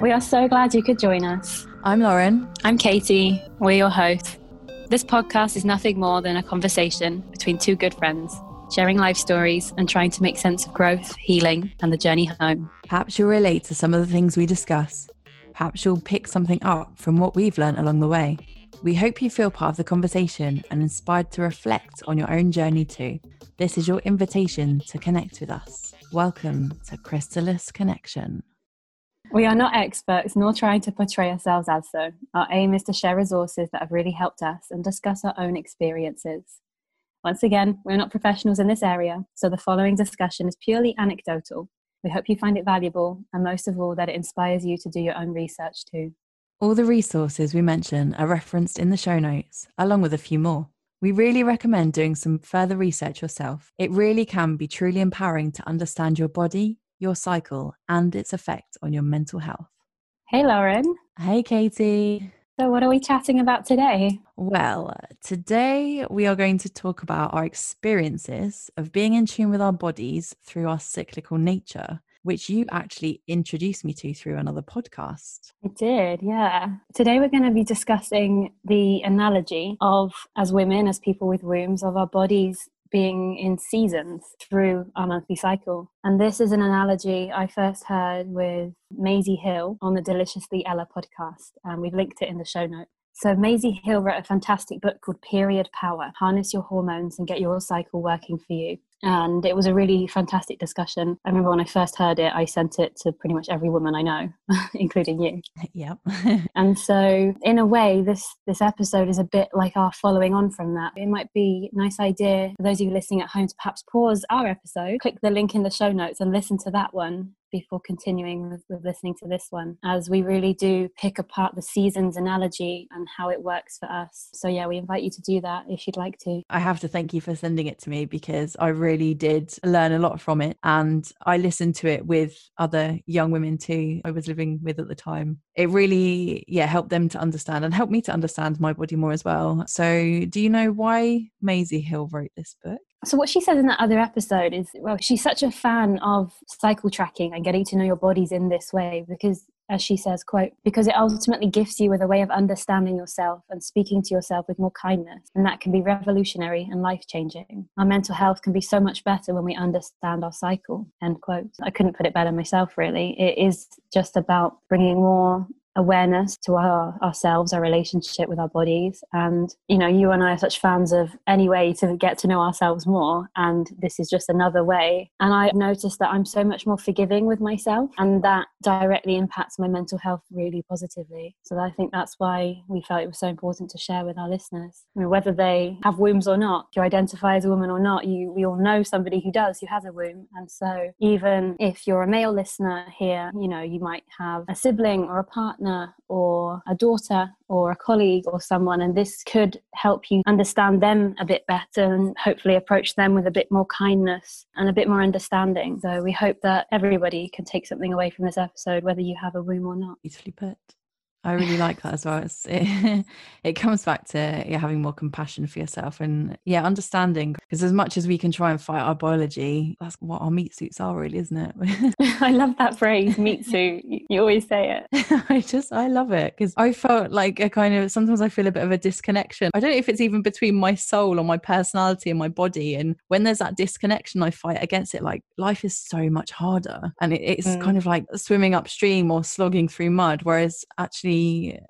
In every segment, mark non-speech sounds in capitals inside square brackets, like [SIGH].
We are so glad you could join us. I'm Lauren. I'm Katie. We're your hosts. This podcast is nothing more than a conversation between two good friends, sharing life stories and trying to make sense of growth, healing, and the journey home. Perhaps you'll relate to some of the things we discuss. Perhaps you'll pick something up from what we've learned along the way. We hope you feel part of the conversation and inspired to reflect on your own journey too. This is your invitation to connect with us. Welcome to Chrysalis Connection. We are not experts nor trying to portray ourselves as so. Our aim is to share resources that have really helped us and discuss our own experiences. Once again, we're not professionals in this area, so the following discussion is purely anecdotal. We hope you find it valuable and most of all that it inspires you to do your own research too. All the resources we mention are referenced in the show notes, along with a few more. We really recommend doing some further research yourself. It really can be truly empowering to understand your body, your cycle, and its effect on your mental health. Hey, Lauren. Hey, Katie. So, what are we chatting about today? Well, today we are going to talk about our experiences of being in tune with our bodies through our cyclical nature, which you actually introduced me to through another podcast. I did, yeah. Today we're going to be discussing the analogy of, as women, as people with wombs, of our bodies being in seasons through our monthly cycle. And this is an analogy I first heard with Maisie Hill on the Deliciously Ella podcast, and we've linked it in the show notes. So, Maisie Hill wrote a fantastic book called Period Power Harness Your Hormones and Get Your Cycle Working for You and it was a really fantastic discussion. I remember when I first heard it, I sent it to pretty much every woman I know, [LAUGHS] including you. Yep. [LAUGHS] and so, in a way, this this episode is a bit like our following on from that. It might be a nice idea for those of you listening at home to perhaps pause our episode, click the link in the show notes, and listen to that one before continuing with, with, listening to this one, as we really do pick apart the seasons analogy and how it works for us. So, yeah, we invite you to do that if you'd like to. I have to thank you for sending it to me because I really did learn a lot from it. And I listened to it with other young women too, I was living with at the time. It really, yeah, helped them to understand and helped me to understand my body more as well. So, do you know why Maisie Hill wrote this book? So what she says in that other episode is, well, she's such a fan of cycle tracking and getting to know your bodies in this way because as she says quote because it ultimately gifts you with a way of understanding yourself and speaking to yourself with more kindness and that can be revolutionary and life changing our mental health can be so much better when we understand our cycle end quote. I couldn't put it better myself really. It is just about bringing more awareness to our ourselves our relationship with our bodies. And you know you and i are such fans of any way to get to know ourselves more. And this is just another way. And i noticed that i'm so much more forgiving with myself and that directly impacts my mental health really positively. So i think that's why we felt it was so important to share with our listeners. I mean, whether they have wombs or not you identify as a woman or not you we all know somebody who does who has a womb. And so even if you're a male listener here you know you might have a sibling or a partner partner or a daughter or a colleague or someone, and this could help you understand them a bit better and hopefully approach them with a bit more kindness and a bit more understanding. So, we hope that everybody can take something away from this episode, whether you have a womb or not. Beautifully put. I really like that as well. It's, [LAUGHS] it, it comes back to yeah, having more compassion for yourself and yeah, understanding. Because as much as we can try and fight our biology, that's what our meat suits are, really, isn't it? [LAUGHS] [LAUGHS] I love that phrase, meat suit. You always say it. I just, I love it because I felt like a kind of sometimes I feel a bit of a disconnection. I don't know if it's even between my soul or my personality and my body. And when there's that disconnection, I fight against it. Like life is so much harder and it, it's mm. kind of like swimming upstream or slogging through mud. Whereas actually,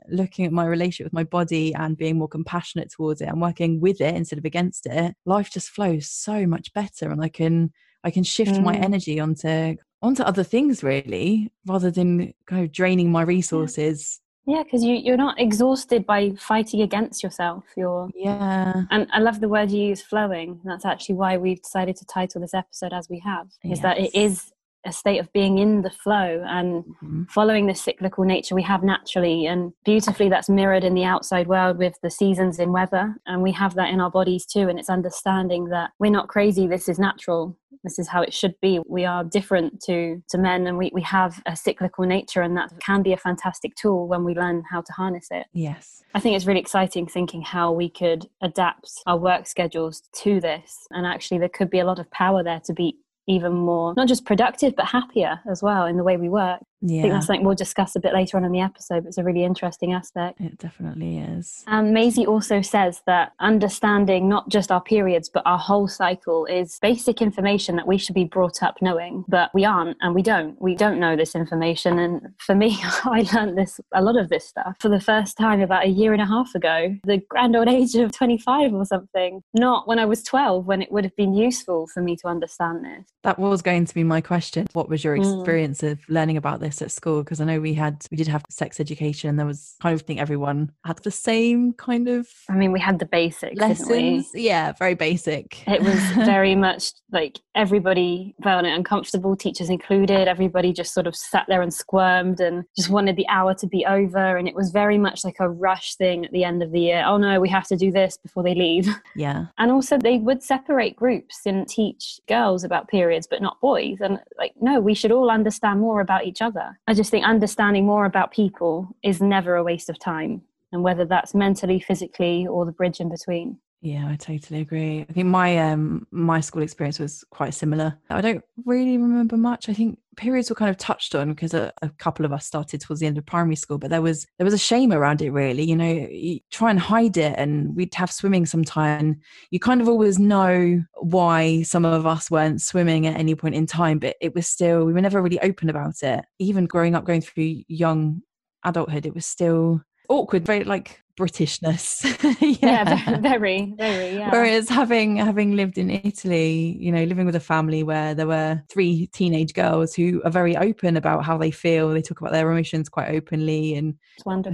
looking at my relationship with my body and being more compassionate towards it and working with it instead of against it, life just flows so much better and I can I can shift mm. my energy onto onto other things really rather than kind of draining my resources. Yeah, because you, you're not exhausted by fighting against yourself. You're yeah, and I love the word you use, flowing. That's actually why we've decided to title this episode as we have. Is yes. that it is a state of being in the flow and mm-hmm. following the cyclical nature we have naturally. And beautifully that's mirrored in the outside world with the seasons in weather. And we have that in our bodies too. And it's understanding that we're not crazy. This is natural. This is how it should be. We are different to to men. And we, we have a cyclical nature. And that can be a fantastic tool when we learn how to harness it. Yes. I think it's really exciting thinking how we could adapt our work schedules to this. And actually there could be a lot of power there to be even more not just productive but happier as well in the way we work yeah. I think that's something we'll discuss a bit later on in the episode. It's a really interesting aspect. It definitely is. Um, Maisie also says that understanding not just our periods, but our whole cycle is basic information that we should be brought up knowing, but we aren't and we don't. We don't know this information. And for me, [LAUGHS] I learned this, a lot of this stuff for the first time about a year and a half ago, the grand old age of 25 or something. Not when I was 12, when it would have been useful for me to understand this. That was going to be my question. What was your Mm. experience of learning about this at school? Because I know we had, we did have sex education and there was kind of think everyone had the same kind of I mean, we had the basics, lessons. Yeah, very basic. It was very [LAUGHS] much like everybody felt uncomfortable, teachers included. Everybody just sort of sat there and squirmed and just wanted the hour to be over. And it was very much like a rush thing at the end of the year. Oh no, we have to do this before they leave. [LAUGHS] yeah. And also, they would separate groups and teach girls about periods, but not boys. And like, no, we should all understand more about each other. I just think understanding more about people is never a waste of time. And whether that's mentally, physically, or the bridge in between. Yeah, I totally agree. I think my um my school experience was quite similar. I don't really remember much. I think periods were kind of touched on because a, a couple of us started towards the end of primary school, but there was there was a shame around it really. You know, you try and hide it and we'd have swimming sometime. You kind of always know why some of us weren't swimming at any point in time, but it was still we were never really open about it. Even growing up going through young adulthood, it was still awkward, very like Britishness. [LAUGHS] yeah, very, very. Yeah. Whereas having having lived in Italy, you know, living with a family where there were three teenage girls who are very open about how they feel, they talk about their emotions quite openly, and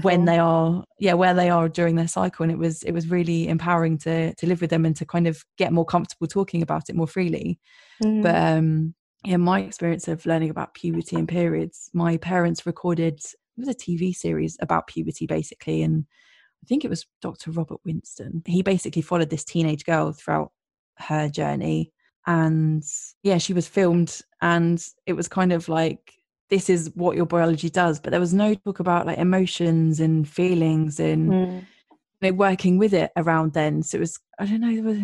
when they are, yeah, where they are during their cycle, and it was it was really empowering to to live with them and to kind of get more comfortable talking about it more freely. Mm. But um, yeah, my experience of learning about puberty and periods, my parents recorded it was a TV series about puberty basically, and I think it was Dr. Robert Winston. He basically followed this teenage girl throughout her journey. And yeah, she was filmed, and it was kind of like, this is what your biology does. But there was no talk about like emotions and feelings and Mm. you know, working with it around then. So it was, I don't know, there was,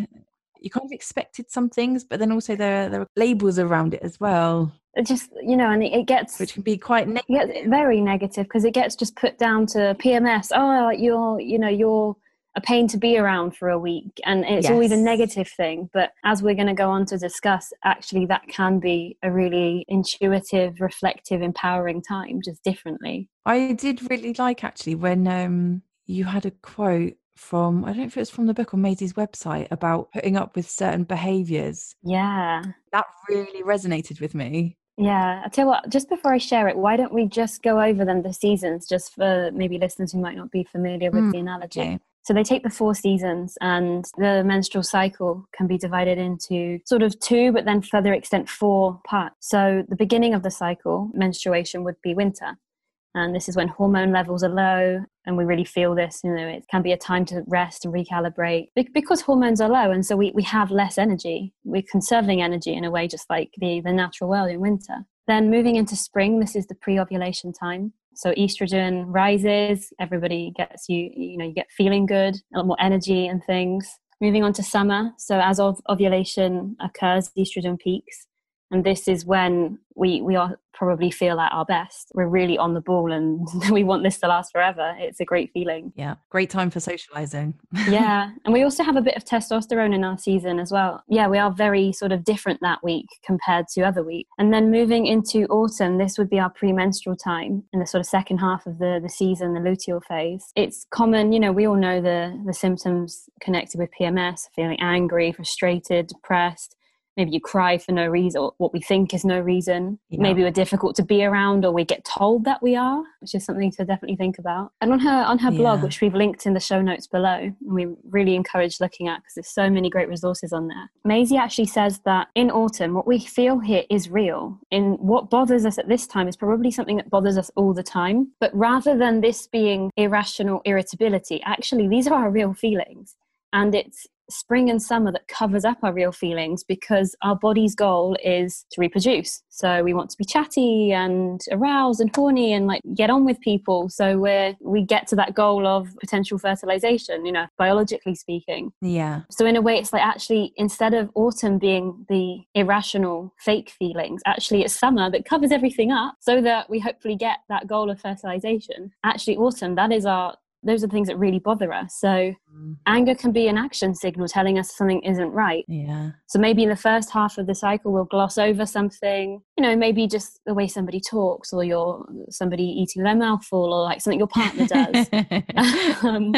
you kind of expected some things, but then also there, there were labels around it as well, just you know, and it, gets which can be quite it negative. very negative because it gets just put down to PMS. Oh, you're you know you're a pain to be around for a week, and it's always a negative thing. But as we're going to go on to discuss, actually, that can be a really intuitive, reflective, empowering time, just differently. I did really like actually when um, you had a quote from I don't know if it was from the book or Maisie's website about putting up with certain behaviours. Yeah. That really resonated with me. Yeah, I tell you what, just before I share it, why don't we just go over them the seasons, just for maybe listeners who might not be familiar with Mm, the analogy. okay. So they take the four seasons, and the menstrual cycle can be divided into sort of two, but then further extent four parts. So the beginning of the cycle, menstruation, would be winter. And this is when hormone levels are low, and we really feel this. You know, it can be a time to rest and recalibrate because hormones are low, and so we, we have less energy. We're conserving energy in a way, just like the, the natural world in winter. Then moving into spring, this is the pre ovulation time. So estrogen rises, everybody gets you, you know, you get feeling good, a lot more energy and things. Moving on to summer. So as ov- ovulation occurs, estrogen peaks. And this is when we, we are probably feel at our best. We're really on the ball and [LAUGHS] we want this to last forever. It's a great feeling. Yeah, great time for socializing. [LAUGHS] yeah. And we also have a bit of testosterone in our season as well. Yeah, we are very sort of different that week compared to other weeks. And then moving into autumn, this would be our premenstrual time in the sort of second half of the, the season, the luteal phase. It's common, you know, we all know the, the symptoms connected with PMS, feeling angry, frustrated, depressed. Maybe you cry for no reason, or what we think is no reason. Yeah. Maybe we're difficult to be around, or we get told that we are, which is something to definitely think about. And on her on her blog, which we've linked in the show notes below, and we really encourage looking at because there's so many great resources on there. Maisie actually says that in autumn, what we feel here is real. In what bothers us at this time is probably something that bothers us all the time. But rather than this being irrational irritability, actually these are our real feelings, and it's spring and summer that covers up our real feelings because our body's goal is to reproduce. So we want to be chatty and aroused and horny and like get on with people. So we're we get to that goal of potential fertilization, you know, biologically speaking. Yeah. So in a way, it's like actually instead of autumn being the irrational, fake feelings, actually it's summer that covers everything up so that we hopefully get that goal of fertilization. Actually, autumn that is our those are the things that really bother us. So mm. anger can be an action signal telling us something isn't right. Yeah. So maybe in the first half of the cycle we'll gloss over something, you know, maybe just the way somebody talks or you're somebody eating their mouthful or like something your partner does. [LAUGHS] um,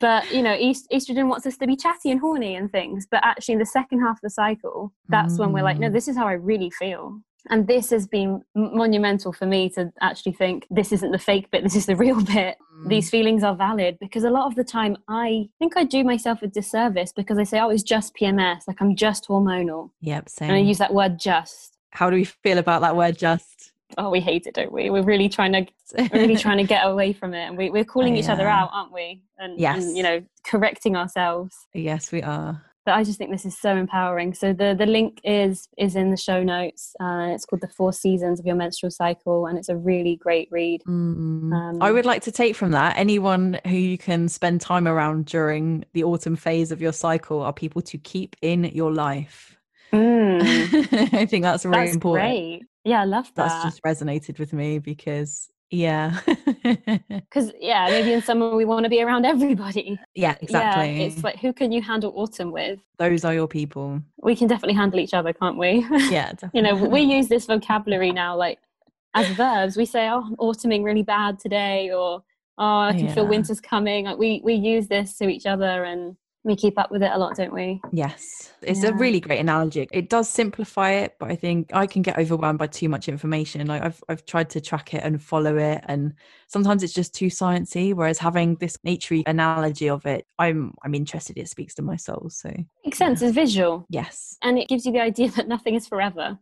but you know, est- estrogen wants us to be chatty and horny and things. But actually in the second half of the cycle, that's mm. when we're like, no, mm. this is how I really feel and this has been monumental for me to actually think this isn't the fake bit this is the real bit. Mm. these feelings are valid because a lot of the time i think i do myself a disservice because i say oh it's just pms like i'm just hormonal. Yep same and i use that word just. How do we feel about that word just oh we hate it don't we? We're really trying to really trying to get away from it and we, are calling each other out aren't we? And, yes and, you know correcting ourselves. Yes we are but I just think this is so empowering. So the the link is is in the show notes. Uh, it's called the Four Seasons of Your Menstrual Cycle, and it's a really great read. Mm. Um, I would like to take from that anyone who you can spend time around during the autumn phase of your cycle are people to keep in your life. Mm. [LAUGHS] I think that's really that's important. Great. Yeah, I love that. That's just resonated with me because yeah. [LAUGHS] Because, yeah, maybe in summer we want to be around everybody. Yeah, exactly. Yeah, it's like, who can you handle autumn with? Those are your people. We can definitely handle each other, can't we? [LAUGHS] Yeah, definitely. you know, we use this vocabulary now, like as verbs. We say, oh, I'm autumning really bad today, or oh, I can yeah. feel winter's coming. Like we, we use this to each other and we keep up with it a lot, don't we? Yes. It's yeah. a really great analogy. It does simplify it, but I think I can get overwhelmed by too much information. Like I've I've tried to track it and follow it and sometimes it's just too sciencey. Whereas having this naturey analogy of it, I'm I'm interested. It speaks to my soul. So makes sense. It's visual. Yes. And it gives you the idea [LAUGHS] that nothing is forever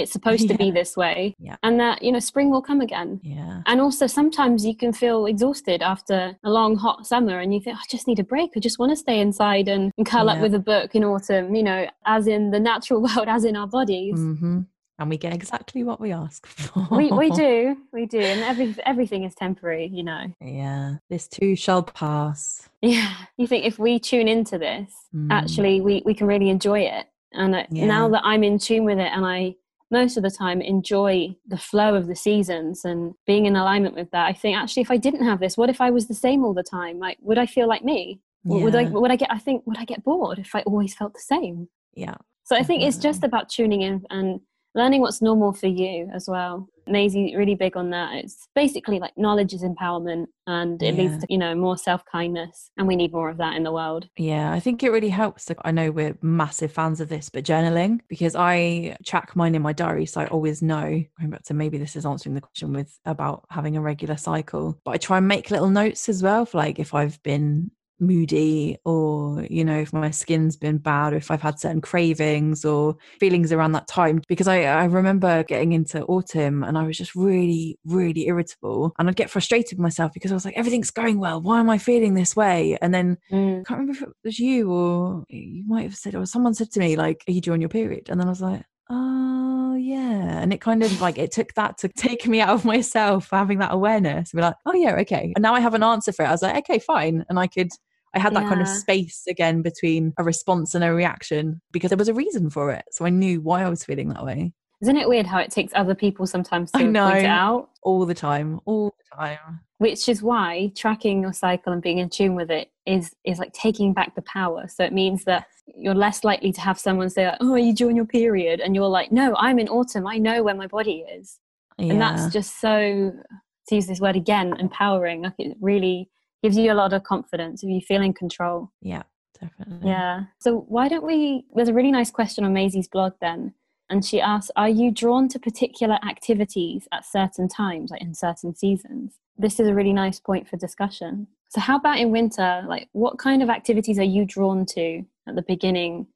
it's supposed to be this way yeah. and that you know spring will come again. Yeah. And also sometimes you can feel exhausted after a long hot summer and you think oh, i just need a break. I just want to stay inside and, and curl yeah. up with a book in autumn you know as in the natural [LAUGHS] world as in our bodies. Mm-hmm. and we get exactly what we ask for. We, we do. [LAUGHS] We do. And every, everything is temporary you know. Yeah. This too shall pass. Yeah. You think if we tune into this mm. actually we, we can really enjoy it. And yeah. now that i'm in tune with it and i most of the time enjoy the flow of the seasons and being in alignment with that. I think actually, if I didn't have this, what if I was the same all the time? Like, would I feel like me? Yeah. Would I? Would I get? I think would I get bored if I always felt the same? Yeah. So I think it's just about tuning in and learning what's normal for you as well. Maisie really big on that. It's basically like knowledge is empowerment and it yeah. leads to, you know, more self kindness. And we need more of that in the world. Yeah, I think it really helps. I know we're massive fans of this, but journaling, because I track mine in my diary. So I always know, going back to maybe this is answering the question with about having a regular cycle, but I try and make little notes as well for like if I've been moody or you know if my skin's been bad or if i've had certain cravings or feelings around that time. Because i i remember getting into autumn and i was just really really irritable and i'd get frustrated with myself because i was like everything's going well. Why am i feeling this way? And then mm. i can't remember if it was you or you might have said or someone said to me like are you doing your period and then i was like oh yeah. And it kind of like it took that to [LAUGHS] take me out of myself having that awareness and be like oh yeah okay. And now i have an answer for it. I was like okay fine. And i could I had that yeah. kind of space again between a response and a reaction because there was a reason for it. So I knew why I was feeling that way. Isn't it weird how it takes other people sometimes to I know, point it out? All the time, all the time. Which is why tracking your cycle and being in tune with it is is like taking back the power. So it means that you're less likely to have someone say, "Oh, are you during your period?" And you're like, "No, I'm in autumn. I know where my body is." Yeah. And that's just so to use this word again, empowering. Like it really gives you a lot of confidence if you feel in control. Yeah, definitely. Yeah. So why don't we? There's a really nice question on Maisie's blog then. And she asks, Are you drawn to particular activities at certain times, like in certain seasons? This is a really nice point for discussion. So, how about in winter? Like, what kind of activities are you drawn to at the beginning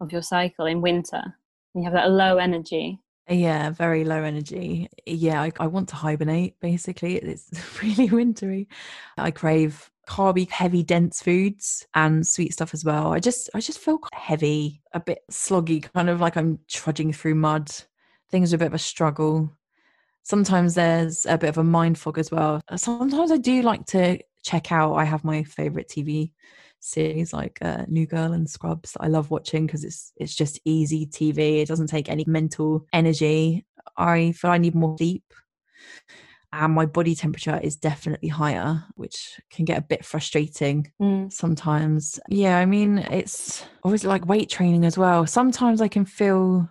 of your cycle in winter? You have that low energy. Yeah, very low energy. Yeah, I, I want to hibernate basically. It's [LAUGHS] really wintry. I crave carby, heavy, dense foods and sweet stuff as well. I just I just feel heavy, a bit sloggy, kind of like I'm trudging through mud. Things are a bit of a struggle. Sometimes there's a bit of a mind fog as well. Sometimes I do like to check out. I have my favorite TV series like uh, New Girl and Scrubs that I love watching because it's it's just easy TV. It doesn't take any mental energy. I feel I need more sleep and my body temperature is definitely higher, which can get a bit frustrating mm. sometimes. Yeah, I mean, it's always like weight training as well. Sometimes I can feel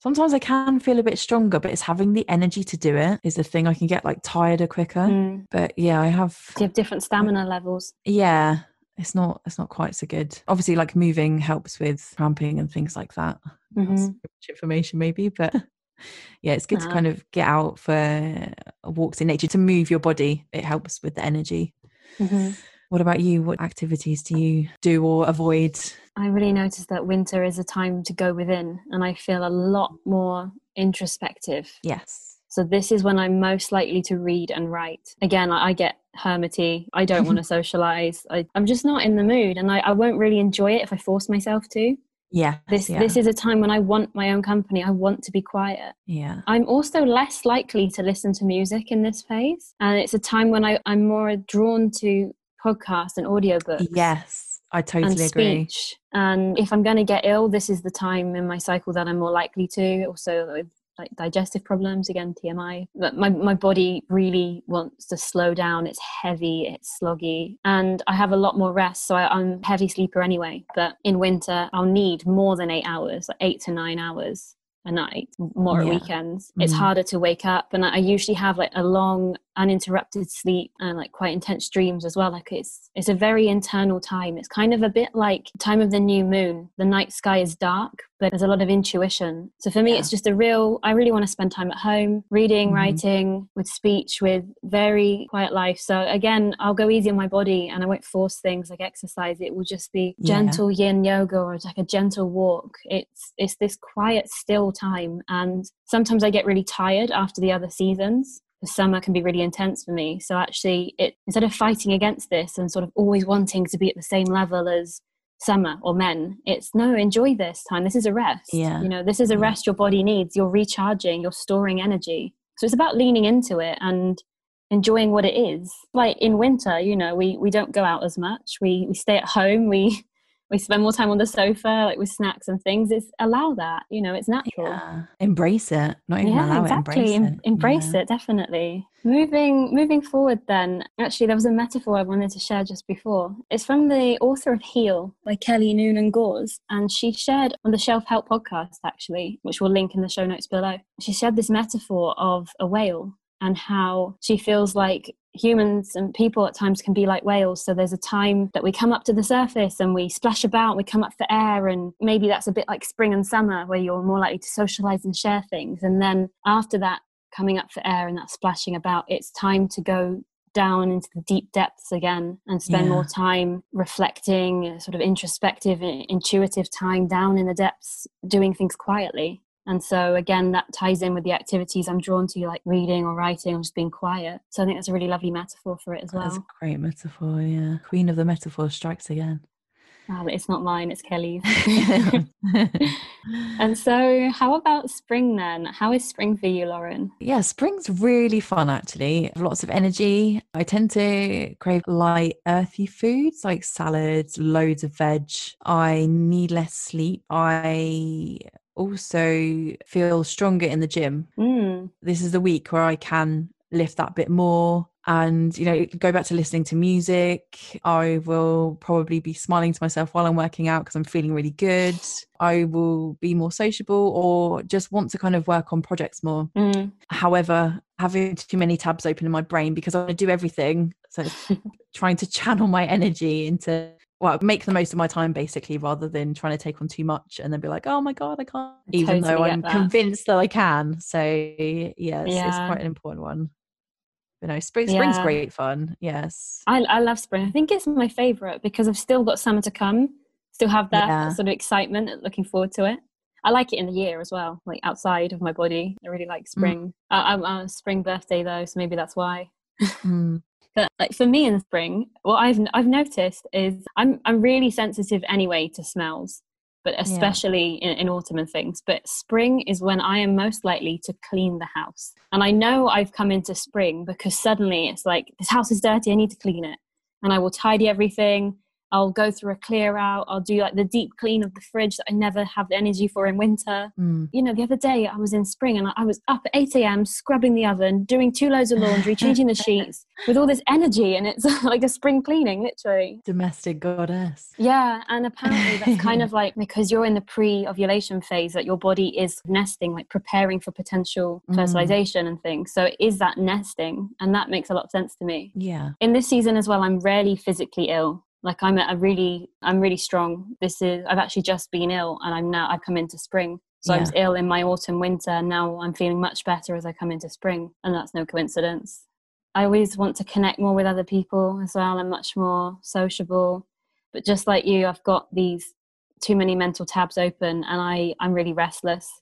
sometimes I can feel a bit stronger, but it's having the energy to do it is the thing. I can get like tireder quicker. Mm. But yeah, I have you have different stamina levels. Yeah. It's not it's not quite so good. Obviously like moving helps with cramping and things like that. Mm-hmm. Much information maybe, but [LAUGHS] yeah, it's good to kind of get out for walks in nature to move your body. It helps with the energy. Mm-hmm. What about you? What activities do you do or avoid? I really noticed that winter is a time to go within, and I feel a lot more introspective. Yes. So this is when I'm most likely to read and write. Again, I get hermity. I don't want to [LAUGHS] socialize. I, am just not in the mood, and I, I won't really enjoy it if I force myself to yeah this yeah. this is a time when i want my own company i want to be quiet yeah i'm also less likely to listen to music in this phase and it's a time when I, i'm more drawn to podcasts and audiobooks yes i totally and agree speech. and if i'm going to get ill this is the time in my cycle that i'm more likely to also with like digestive problems again tmi but my, my body really wants to slow down. It's heavy it's sloggy and i have a lot more rest so I, i'm heavy sleeper anyway. But in winter i'll need more than eight hours like eight to nine hours a night more yeah. weekends mm-hmm. it's harder to wake up and i usually have like a long uninterrupted sleep and like quite intense dreams as well like it's it's a very internal time it's kind of a bit like time of the new moon the night sky is dark but there's a lot of intuition so for me yeah. it's just a real i really want to spend time at home reading mm-hmm. writing with speech with very quiet life so again i'll go easy on my body and i won't force things like exercise it will just be gentle yeah. yin yoga or like a gentle walk it's it's this quiet still time and sometimes i get really tired after the other seasons the summer can be really intense for me. So actually, it instead of fighting against this and sort of always wanting to be at the same level as summer or men, it's no, enjoy this time. This is a rest. Yeah. You know, this is a rest your body needs. You're recharging. You're storing energy. So it's about leaning into it and enjoying what it is. Like in winter, you know, we we don't go out as much. We we stay at home. We we spend more time on the sofa like with snacks and things. It's allow that you know it's natural. Yeah. embrace it. Not even yeah, allow exactly. it embrace it, embrace yeah. it definitely. Moving moving forward then actually there was a metaphor i wanted to share just before. It's from the author of heal by kelly noonan gores and she shared on the shelf help podcast actually which we'll link in the show notes below. She shared this metaphor of a whale and how she feels like humans and people at times can be like whales. So there's a time that we come up to the surface and we splash about, we come up for air, and maybe that's a bit like spring and summer where you're more likely to socialize and share things. And then after that, coming up for air and that splashing about, it's time to go down into the deep depths again and spend yeah. more time reflecting, sort of introspective, intuitive time down in the depths, doing things quietly. And so again, that ties in with the activities I'm drawn to, like reading or writing or just being quiet. So I think that's a really lovely metaphor for it as well. That's a great metaphor, yeah. Queen of the metaphor strikes again. Oh, it's not mine, it's Kelly's. [LAUGHS] and so, how about spring then? How is spring for you, Lauren? Yeah, spring's really fun actually. Lots of energy. I tend to crave light, earthy foods like salads, loads of veg. I need less sleep. I also feel stronger in the gym. Mm. This is the week where I can lift that bit more and you know go back to listening to music i will probably be smiling to myself while i'm working out because i'm feeling really good i will be more sociable or just want to kind of work on projects more mm. however having too many tabs open in my brain because i want to do everything so [LAUGHS] trying to channel my energy into well make the most of my time basically rather than trying to take on too much and then be like oh my god i can't even totally though i'm that. convinced that i can so yes yeah, it's, yeah. it's quite an important one you know spring yeah. spring's great fun yes I, I love spring i think it's my favorite because i've still got summer to come still have that yeah. sort of excitement looking forward to it i like it in the year as well like outside of my body i really like mm. spring mm. I, am a spring birthday though so maybe that's why mm. But like for me in spring, what I've I've noticed is I'm I'm really sensitive anyway to smells, but especially yeah. in, in autumn and things. But spring is when I am most likely to clean the house, and I know I've come into spring because suddenly it's like this house is dirty. I need to clean it, and I will tidy everything. I'll go through a clear out. I'll do like the deep clean of the fridge that I never have the energy for in winter. Mm. You know, the other day I was in spring and I was up at 8 a.m. scrubbing the oven, doing two loads of laundry, [LAUGHS] changing the sheets with all this energy. And it's [LAUGHS] like a spring cleaning, literally. Domestic goddess. Yeah. And apparently that's [LAUGHS] kind of like because you're in the pre ovulation phase that your body is nesting, like preparing for potential mm. fertilization and things. So it is that nesting. And that makes a lot of sense to me. Yeah. In this season as well, I'm rarely physically ill like i'm a really i'm really strong. This is i've actually just been ill and i'm now i've come into spring. So yeah. i was ill in my autumn winter. And now i'm feeling much better as i come into spring and that's no coincidence. I always want to connect more with other people as well. I'm much more sociable. But just like you i've got these too many mental tabs open and i i'm really restless.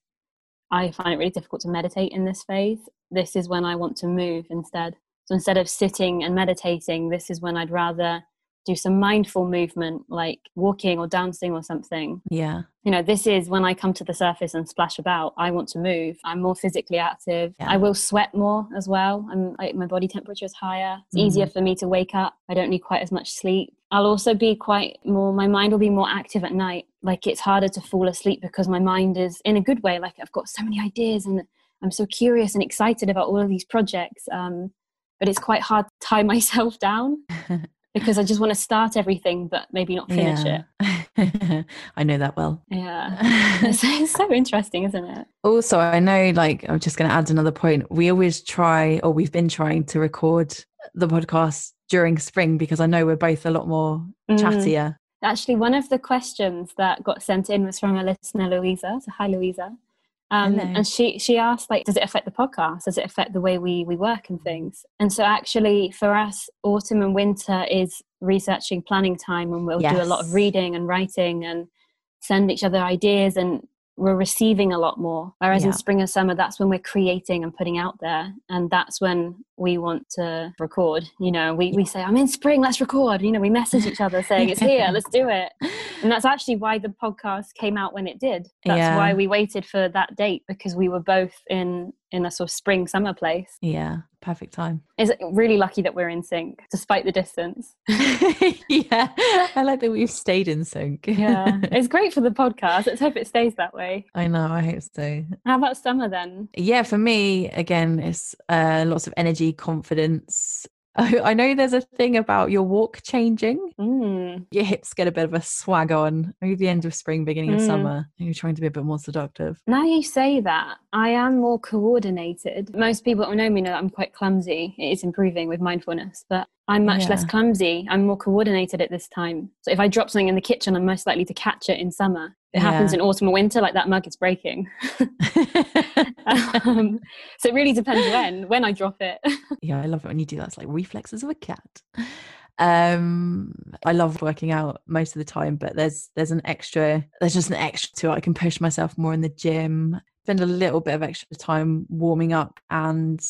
I find it really difficult to meditate in this phase. This is when i want to move instead. So instead of sitting and meditating this is when i'd rather do some mindful movement like walking or dancing or something. Yeah. You know this is when i come to the surface and splash about i want to move. I'm more physically active. Yeah. i will sweat more as well. I'm like my body temperature is higher. It's mm. easier for me to wake up. I don't need quite as much sleep. I'll also be quite more my mind will be more active at night. Like it's harder to fall asleep because my mind is in a good way. Like i've got so many ideas and i'm so curious and excited about all of these projects um, but it's quite hard to tie [LAUGHS] myself down [LAUGHS] because I just want to start everything but maybe not finish yeah. it. [LAUGHS] I know that well. Yeah. [LAUGHS] it's, it's, so interesting, isn't it? Also, I know, like, I'm just going to add another point. We always try, or we've been trying to record the podcast during spring because I know we're both a lot more mm. chattier. Actually, one of the questions that got sent in was from a listener, Louisa. So, hi, Louisa. Um, and she she asked like, does it affect the podcast? Does it affect the way we we work and things? And so actually, for us, autumn and winter is researching planning time, and we'll yes. do a lot of reading and writing and send each other ideas and we're receiving a lot more. Whereas yeah. in spring and summer, that's when we're creating and putting out there. And that's when we want to record. You know, we, we say, I'm in spring, let's record. You know, we message each other saying, it's here, [LAUGHS] let's do it. And that's actually why the podcast came out when it did. That's yeah. why we waited for that date because we were both in in a sort of spring summer place. Yeah, perfect time. Is it really lucky that we're in sync despite the distance? [LAUGHS] yeah, I like that we've stayed in sync. yeah, [LAUGHS] it's great for the podcast. Let's hope it stays that way. I know, I hope so. How about summer then? Yeah, for me, again, it's uh, lots of energy, confidence, [LAUGHS] I know there's a thing about your walk changing. Mm. Your hips get a bit of a swag on. Maybe the end of spring, beginning of mm. summer. You're trying to be a bit more seductive. Now you say that, I am more coordinated. Most people who know me know that I'm quite clumsy. It is improving with mindfulness, but I'm much yeah. less clumsy. I'm more coordinated at this time. So if I drop something in the kitchen, I'm most likely to catch it in summer. It yeah. happens in autumn or winter, like that mug is breaking. um, so it really depends when when I drop it. [LAUGHS] yeah, I love it when you do that. It's like reflexes of a cat. Um, I love working out most of the time, but there's there's an extra there's just an extra to it. I can push myself more in the gym, spend a little bit of extra time warming up and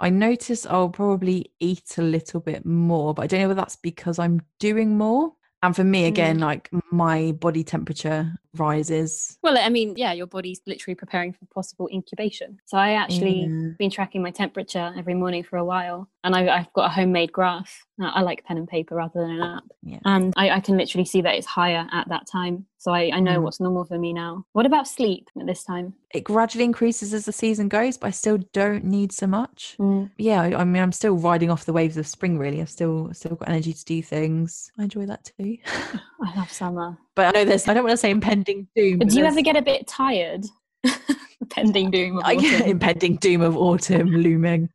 I notice I'll probably eat a little bit more, but I don't know whether that's because I'm doing more. And for me, again, mm. like my body temperature rises. Well, I mean, yeah, your body's literally preparing for possible incubation. So I actually yeah. been tracking my temperature every morning for a while, and I, have got a homemade graph. I like pen and paper rather than an app, yeah. and I, I, can literally see that it's higher at that time. So I, I know mm. what's normal for me now. What about sleep at this time? It gradually increases as the season goes, but I still don't need so much. Mm. Yeah, I, I, mean, I'm still riding off the waves of spring. Really, I've still still got energy to do things. I enjoy that too. [LAUGHS] I love summer. But I know this. I don't want to say impending doom. Do you ever get a bit tired? [LAUGHS] impending doom. Of autumn. impending doom of autumn looming.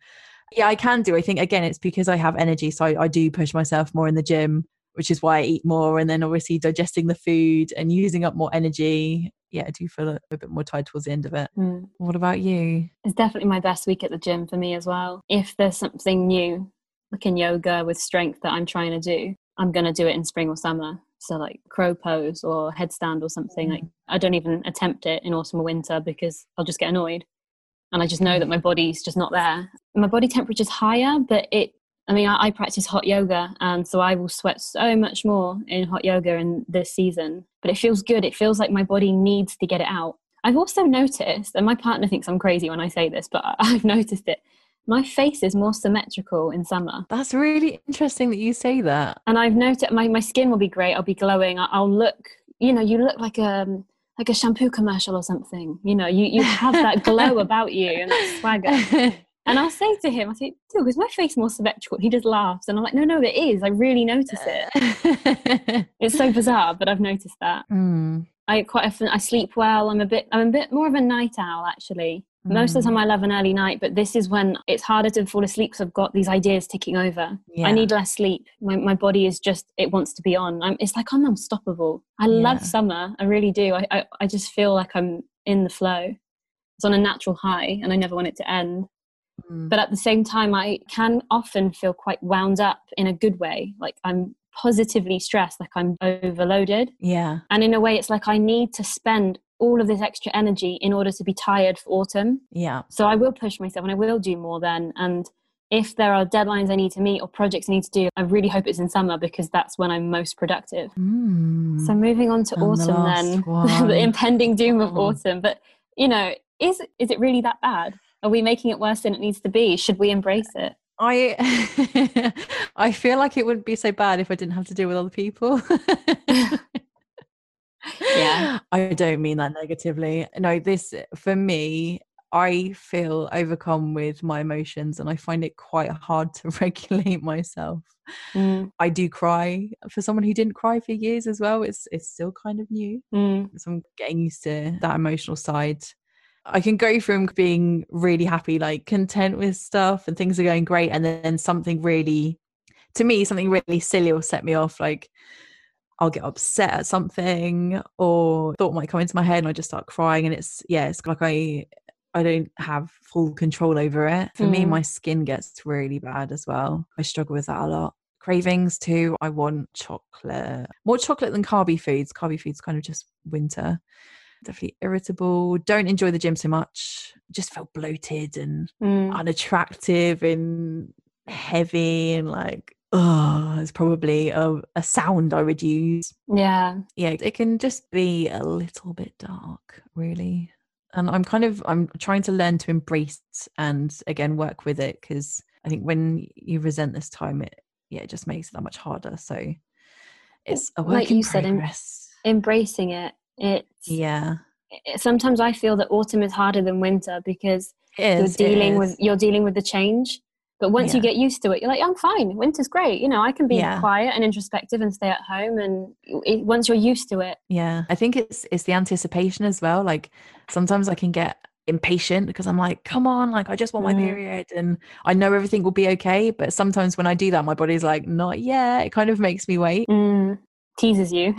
Yeah, I can do. I think again, it's because I have energy, so I, I do push myself more in the gym which is why I eat more. And then obviously digesting the food and using up more energy. Yeah, I do feel a, a bit more tired towards the end of it. Mm. What about you? It's definitely my best week at the gym for me as well. If there's something new, like in yoga with strength that I'm trying to do, I'm going to do it in spring or summer. So like crow pose or headstand or something. Mm. Like I don't even attempt it in autumn or winter because I'll just get annoyed. And I just know that my body's just not there. My body temperature's higher, but it I mean, I, I, practice hot yoga, and so I will sweat so much more in hot yoga in this season. But it feels good. It feels like my body needs to get it out. I've also noticed, and my partner thinks I'm crazy when I say this, but [LAUGHS] I've noticed it. My face is more symmetrical in summer. That's really interesting that you say that. And I've noticed my, my skin will be great. I'll be glowing. I'll look, you know, you look like a um, like a shampoo commercial or something. You know, you you have that glow [LAUGHS] about you and that swagger. [LAUGHS] And I'll say to him, I say, dude, is my face more symmetrical? He just laughs. And I'm like, no, no, it is. I really notice it. [LAUGHS] it's so bizarre, but I've noticed that. Mm. I quite often, I sleep well. I'm a bit, I'm a bit more of a night owl actually. Mm. Most of the time I love an early night, but this is when it's harder to fall asleep because I've got these ideas ticking over. Yeah. I need less sleep. My, my body is just, it wants to be on. I'm, it's like I'm unstoppable. I yeah. love summer. I really do. I, I, I just feel like I'm in the flow. It's on a natural high and I never want it to end. Mm. But at the same time, I can often feel quite wound up in a good way. Like I'm positively stressed, like I'm overloaded. Yeah. And in a way, it's like I need to spend all of this extra energy in order to be tired for autumn. Yeah. So I will push myself and I will do more then. And if there are deadlines I need to meet or projects I need to do, I really hope it's in summer because that's when I'm most productive. Mm. So moving on to and autumn the then, [LAUGHS] the impending doom of oh. autumn. But you know, is is it really that bad? Are we making it worse than it needs to be? Should we embrace it? I [LAUGHS] I feel like it wouldn't be so bad if I didn't have to deal with other people. [LAUGHS] yeah. [GASPS] I don't mean that negatively. No, this for me, I feel overcome with my emotions and I find it quite hard to [LAUGHS] regulate myself. Mm. I do cry for someone who didn't cry for years as well. It's it's still kind of new. Mm. So I'm getting used to that emotional side. I can go from being really happy, like content with stuff and things are going great, and then something really, to me, something really silly will set me off. Like I'll get upset at something or thought might come into my head and I just start crying. And it's, yeah, it's like I, I don't have full control over it. For mm. me, my skin gets really bad as well. I struggle with that a lot. Cravings too. I want chocolate, more chocolate than carby foods. Carby foods kind of just winter definitely irritable, don't enjoy the gym so much, just felt bloated and mm. unattractive and heavy and like oh it's probably a, a sound i would use yeah yeah it can just be a little bit dark really and i'm kind of i'm trying to learn to embrace and again work with it because i think when you resent this time it yeah it just makes it that much harder so it's a work like you progress. said em- embracing it it's yeah. It, sometimes I feel that autumn is harder than winter because is, you're dealing with you're dealing with the change. But once yeah. you get used to it, you're like, I'm fine. Winter's great. You know, I can be yeah. quiet and introspective and stay at home. And it, once you're used to it, yeah, I think it's it's the anticipation as well. Like sometimes I can get impatient because I'm like, come on, like I just want my mm. period and I know everything will be okay. But sometimes when I do that, my body's like, not yet. It kind of makes me wait. Mm teases you.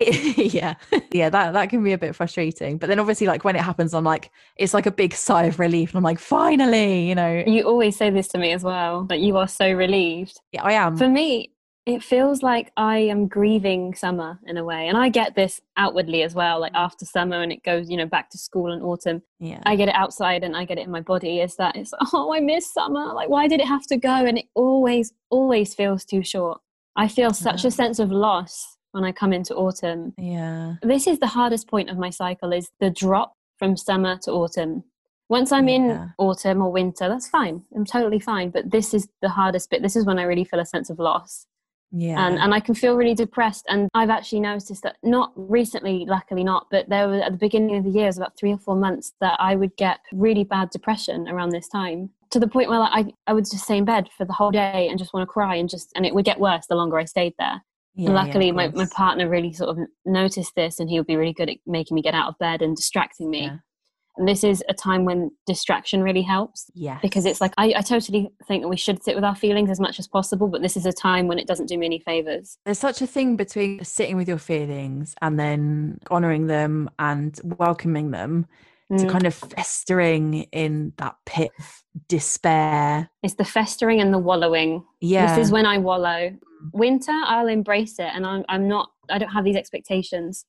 [LAUGHS] yeah. Yeah, that that can be a bit frustrating. But then obviously like when it happens I'm like it's like a big sigh of relief and I'm like finally, you know. You always say this to me as well, that you are so relieved. Yeah, I am. For me, it feels like I am grieving summer in a way. And I get this outwardly as well, like after summer and it goes, you know, back to school and autumn. Yeah. I get it outside and I get it in my body. Is that it's [LAUGHS] oh I miss summer. Like why did it have to go? And it always, always feels too short. I feel such a sense of loss when I come into autumn. Yeah. This is the hardest point of my cycle is the drop from summer to autumn. Once I'm yeah. in autumn or winter, that's fine. I'm totally fine. But this is the hardest bit. This is when I really feel a sense of loss. Yeah. And and I can feel really depressed. And I've actually noticed that not recently, luckily not, but there were at the beginning of the year, it was about three or four months that I would get really bad depression around this time. To the point where like, I, I would just stay in bed for the whole day and just want to cry and just and it would get worse the longer I stayed there. Yeah, and luckily, yeah, my, my partner really sort of noticed this and he would be really good at making me get out of bed and distracting me. Yeah. And this is a time when distraction really helps. Yeah. Because it's like, I, I totally think that we should sit with our feelings as much as possible, but this is a time when it doesn't do me any favors. There's such a thing between sitting with your feelings and then honoring them and welcoming them mm. to kind of festering in that pit of despair. It's the festering and the wallowing. Yeah. This is when I wallow winter i'll embrace it and I'm, I'm not i don't have these expectations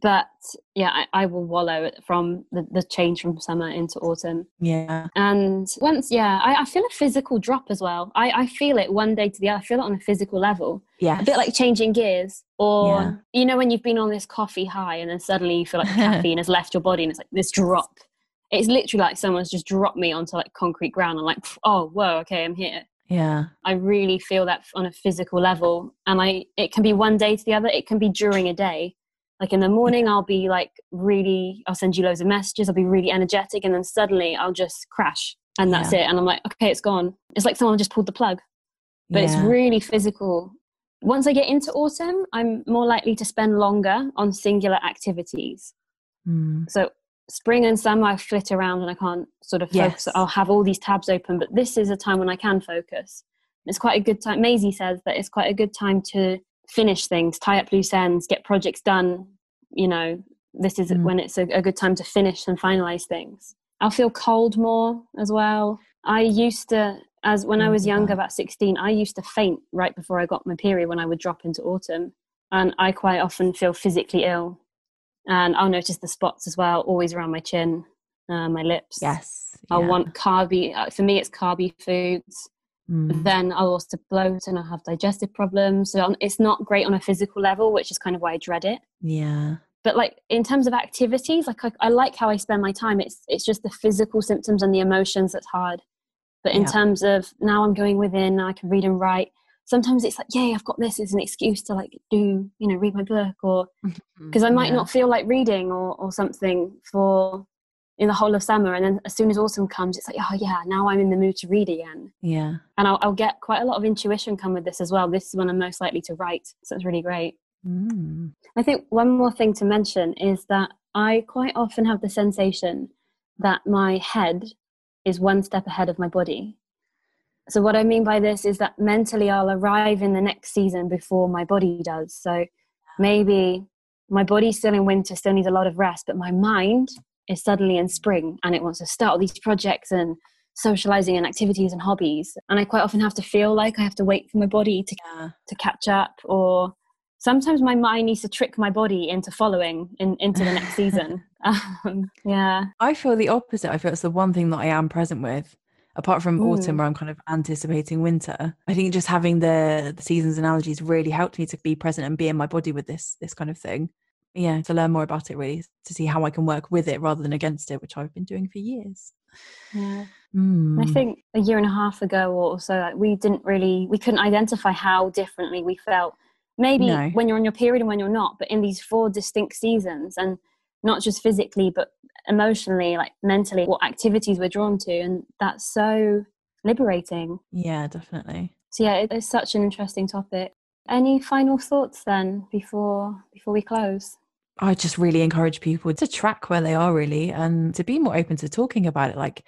but yeah I, I, will wallow from the, the change from summer into autumn. Yeah. And once yeah I, I, feel a physical drop as well. I, I feel it one day to the other i feel it on a physical level. Yeah. A bit like changing gears or yeah. you know when you've been on this coffee high and then suddenly you feel like the [LAUGHS] caffeine has left your body and it's like this drop. It's literally like someone's just dropped me onto like concrete ground i'm like oh whoa okay i'm here. Yeah. I really feel that on a physical level and i it can be one day to the other. It can be during a day like in the morning i'll be like really i'll send you loads of messages i'll be really energetic and then suddenly i'll just crash and that's yeah. it and i'm like okay it's gone it's like someone just pulled the plug but yeah. it's really physical once i get into autumn i'm more likely to spend longer on singular activities mm. so spring and summer i flit around and i can't sort of focus yes. i'll have all these tabs open but this is a time when i can focus it's quite a good time maisie says that it's quite a good time to finish things, tie up loose ends, get projects done. You know, this is mm. when it's a, a good time to finish and finalize things. I'll feel cold more as well. I used to, as when I was younger, about 16, I used to faint right before I got my period when I would drop into autumn. And I quite often feel physically ill. And I'll notice the spots as well, always around my chin, uh, my lips. Yes. Yeah. I'll want carby, uh, for me, it's carby foods. Mm. Then I'll also bloat and I'll have digestive problems. So it's not great on a physical level, which is kind of why I dread it. Yeah. But like in terms of activities, like I, I like how I spend my time. It's it's just the physical symptoms and the emotions that's hard. But in yeah. terms of now I'm going within, I can read and write. Sometimes it's like, yay, I've got this as an excuse to like do, you know, read my book or [LAUGHS] because I might yeah. not feel like reading or, or something for in the whole of summer and then as soon as autumn comes it's like oh yeah now i'm in the mood to read again. Yeah. And i'll, I'll get quite a lot of intuition come with this as well. This is when i'm most likely to write so it's really great. Mm. i think one more thing to mention is that i quite often have the sensation that my head is one step ahead of my body. So what i mean by this is that mentally i'll arrive in the next season before my body does. So maybe my body's still in winter still needs a lot of rest but my mind is suddenly in spring and it wants to start all these projects and socializing and activities and hobbies. And i quite often have to feel like i have to wait for my body to yeah. to catch up or sometimes my mind needs to trick my body into following in, into the next season. [LAUGHS] [LAUGHS] Um, yeah. I feel the opposite. I feel it's the one thing that i am present with apart from Ooh. autumn where i'm kind of anticipating winter. I think just having the, the seasons analogies really helped me to be present and be in my body with this this kind of thing yeah to learn more about it really to see how i can work with it rather than against it which i've been doing for years. Yeah. Mm. i think a year and a half ago or so like, we didn't really we couldn't identify how differently we felt maybe no. when you're on your period and when you're not but in these four distinct seasons and not just physically but emotionally like mentally what activities we're drawn to and that's so liberating. Yeah definitely. So yeah it's such an interesting topic. Any final thoughts then before before we close I just really encourage people to track where they are really and to be more open to talking about it. Like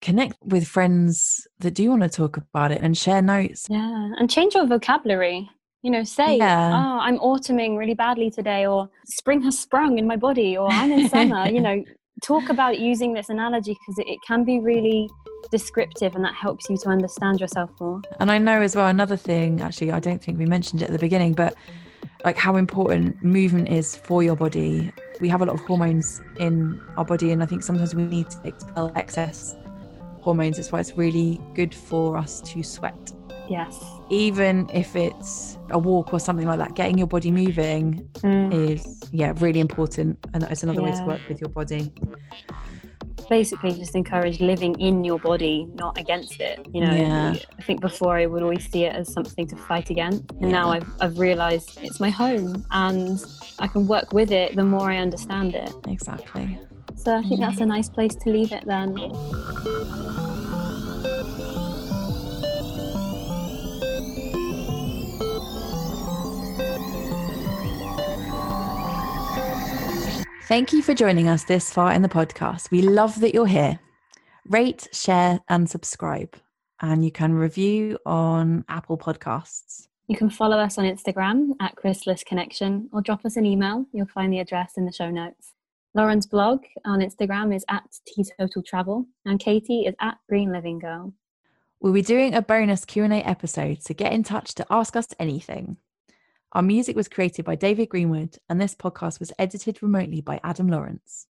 connect with friends that do want to talk about it and share notes. Yeah. And change your vocabulary. You know, say, yeah. oh, I'm autumning really badly today, or spring has sprung in my body, or I'm in [LAUGHS] summer. you know, talk about using this analogy because it, it can be really descriptive and that helps you to understand yourself more. And I know as well, another thing, actually, I don't think we mentioned it at the beginning, but like how important movement is for your body. We have a lot of hormones in our body, and I think sometimes we need to expel excess hormones. That's why it's really good for us to sweat. Yes. Even if it's a walk or something like that, getting your body moving mm. is, yeah, really important. And that is another yeah. way to work with your body basically just encourage living in your body, not against it. You know, yeah. I think before I would always see it as something to fight against, and yeah. now I've I've realised it's my home, and I can work with it the more I understand it. Exactly. So I think that's a nice place to leave it then. Thank you for joining us this far in the podcast. We love that you're here. Rate, share, and subscribe. And you can review on Apple Podcasts. You can follow us on Instagram at Chrysalis Connection or drop us an email. You'll find the address in the show notes. Lauren's blog on Instagram is at Teetotal Travel and Katie is at Green Living Girl. We'll be doing a bonus Q&A episode, so get in touch to ask us anything. Our music was created by David Greenwood, and this podcast was edited remotely by Adam Lawrence.